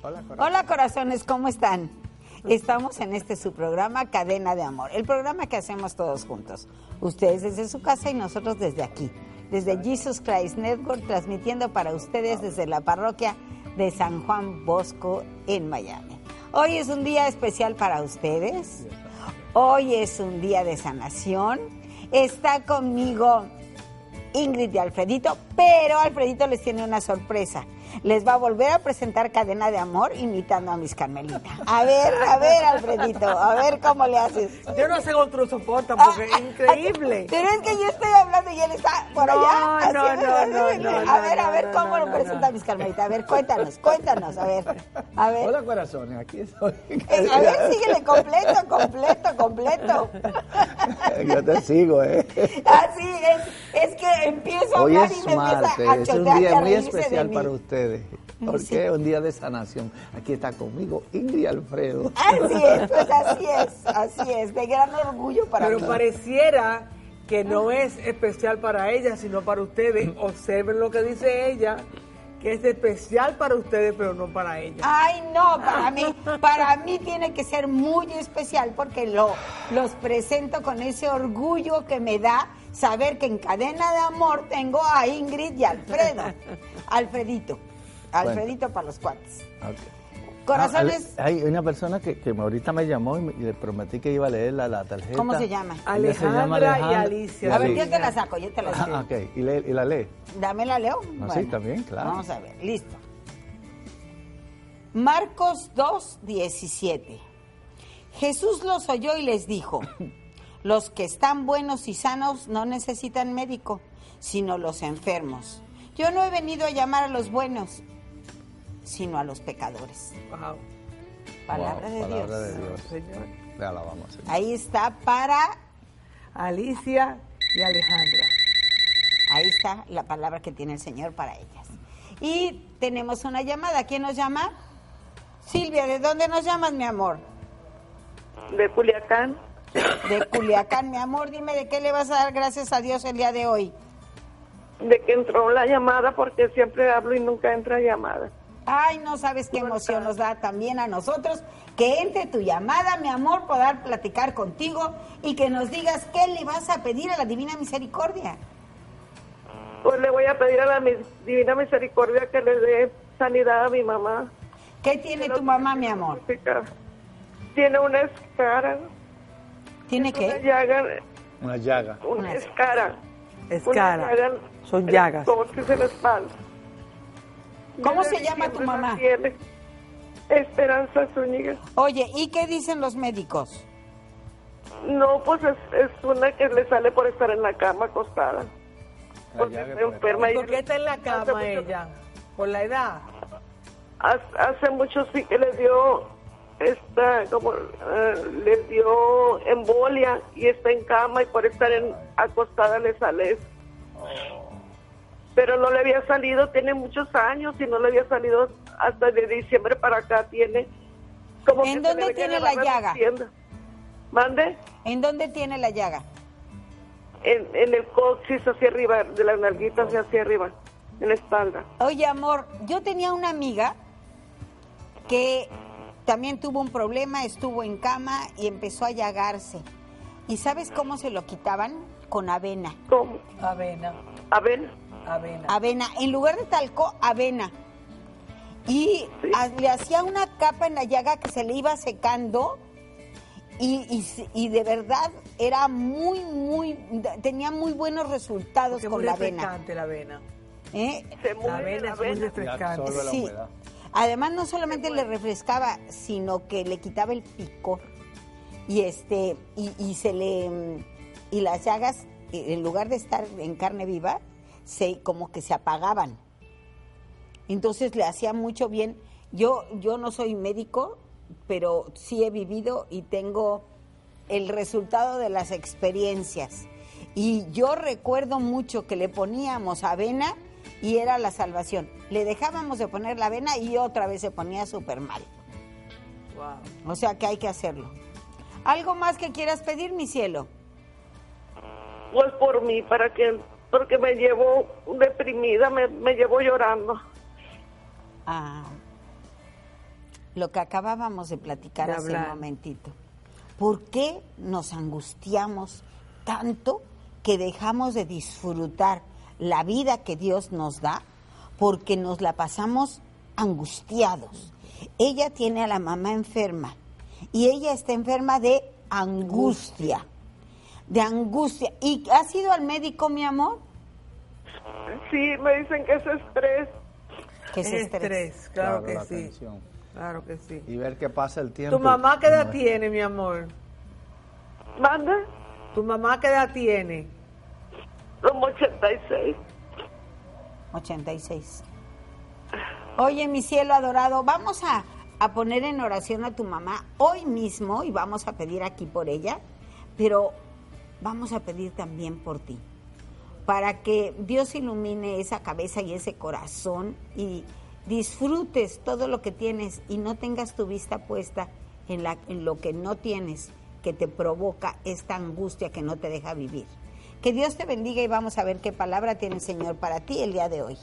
Hola, corazones, ¿cómo están? Estamos en este su programa Cadena de Amor, el programa que hacemos todos juntos. Ustedes desde su casa y nosotros desde aquí, desde Jesus Christ Network, transmitiendo para ustedes desde la parroquia de San Juan Bosco en Miami. Hoy es un día especial para ustedes. Hoy es un día de sanación. Está conmigo Ingrid y Alfredito, pero Alfredito les tiene una sorpresa. Les va a volver a presentar Cadena de Amor imitando a mis Carmelita. A ver, a ver, Alfredito, a ver cómo le haces. Yo no sé lo soportas porque es increíble. Pero es que yo estoy hablando y él está por No, allá. no, no, no, no, A ver, a ver no, cómo no, lo no, presenta no. a mis Carmelita. A ver, cuéntanos, cuéntanos, a ver. A ver. Hola, corazones, aquí estoy. Eh, A ver, síguele completo, completo, completo. Yo te sigo, ¿eh? Así es, es que empiezo a Hoy hablar es y me martes, a es un día muy especial para ustedes. ¿Por Sí. qué? Un día de sanación. Aquí está conmigo Ingrid Alfredo. Así es, pues así es, así es, de gran orgullo para Pero mí. pareciera que no es especial para ella, sino para ustedes. Observen lo que dice ella, que es especial para ustedes, pero no para ella. Ay, no, para mí, para mí tiene que ser muy especial porque lo, los presento con ese orgullo que me da saber que en cadena de amor tengo a Ingrid y Alfredo. Alfredito, Alfredito para los cuates. Ok. Corazones, Ah, hay una persona que, que ahorita me llamó y, me- y le prometí que iba a leer la, la tarjeta. ¿cómo se llama? Ella se llama Alejandra y. Alicia. A ver, yo te la saco, yo te la saco. Ah, ok. ¿Y, y la lee? Dame la leo. Ah, sí, también, claro. Vamos a ver, listo. Marcos 2, 17. Jesús los oyó y les dijo, los que están buenos y sanos no necesitan médico, sino los enfermos. Yo no he venido a llamar a los buenos, sino a los pecadores. Wow, Palabra, Wow, de, palabra Dios. de Dios. señor. Le alabamos. Señor. Ahí está para, Alicia y Alejandra. ahí está la palabra que tiene el Señor para ellas. Y tenemos una llamada. ¿Quién nos llama? Silvia, ¿de dónde nos llamas, mi amor? de Culiacán. De Culiacán, mi amor, dime de qué le vas a dar gracias a Dios el día de hoy. de que entró la llamada porque siempre hablo y nunca entra llamada. Ay, no sabes qué emoción nos da también a nosotros que entre tu llamada, mi amor, poder platicar contigo y que nos digas qué le vas a pedir a la Divina Misericordia. Pues le voy a pedir a la Divina Misericordia que le dé sanidad a mi mamá. ¿Qué tiene tu mamá, mi amor? Tiene una escara, ¿Tiene una qué? llaga, Una llaga. una Una escara. Es una llaga Son llagas. tórax, en la espalda. ¿Cómo se llama tu mamá? tiene. Esperanza Zúñiga. Oye, ¿y qué dicen los médicos? No, pues es, es una que le sale por estar en la cama acostada. Porque está enferma. y ¿Por qué está en la cama mucho- ella? ¿Por la edad? Hace, hace mucho sí que le dio esta como eh, le dio embolia y está en cama y por estar en, acostada le sale eso. Pero no le había salido, tiene muchos años y no le había salido hasta de diciembre para acá tiene como ¿En que dónde tiene la llaga? Mande ¿En dónde tiene la llaga? en, en el coxis hacia arriba, de las nalguitas hacia arriba, en la espalda. Oye, amor, yo tenía una amiga que también tuvo un problema, estuvo en cama y empezó a llagarse. ¿Y sabes cómo se lo quitaban? Con avena. ¿Cómo? Avena, A ver, avena. Avena. En lugar de talco, avena. Y Sí. a- le hacía una capa en la llaga que se le iba secando y, y se- y de verdad era muy, muy, tenía muy buenos resultados con muy la avena. la avena. ¿eh? se La muere avena la es muy avena. refrescante. La Sí. Además no solamente le refrescaba, sino que le quitaba el picor. Y este y, y se le y las llagas eh, en lugar de estar en carne viva, se como que se apagaban. Entonces le hacía mucho bien. Yo yo no soy médico, pero sí he vivido y tengo el resultado de las experiencias. Y yo recuerdo mucho que le poníamos avena y era la salvación. Le dejábamos de poner la avena y otra vez se ponía súper mal. Wow. O sea que hay que hacerlo. ¿Algo más que quieras pedir, mi cielo? Pues por mí, para que, porque me llevo deprimida, me, me llevo llorando. Ah. lo que acabábamos de platicar De hace un momentito. ¿Por qué nos angustiamos tanto que dejamos de disfrutar la vida que Dios nos da? Porque nos la pasamos angustiados. Ella tiene a la mamá enferma y ella está enferma de angustia. De angustia. ¿Y has ido al médico, mi amor? Sí, me dicen que es estrés. Que es Es estrés. estrés, claro, que sí. Claro que sí. Y ver qué pasa el tiempo. ¿Tu mamá qué edad No, tiene, mi amor? ¿Manda? ¿Tu mamá qué edad tiene? Como 86. 86. Oye, mi cielo adorado, vamos a, a poner en oración a tu mamá hoy mismo y vamos a pedir aquí por ella, pero vamos a pedir también por ti, para que Dios ilumine esa cabeza y ese corazón y disfrutes todo lo que tienes y no tengas tu vista puesta en, la, lo que no tienes, que te provoca esta angustia que no te deja vivir. Que Dios te bendiga y vamos a ver qué palabra tiene el Señor para ti el día de hoy.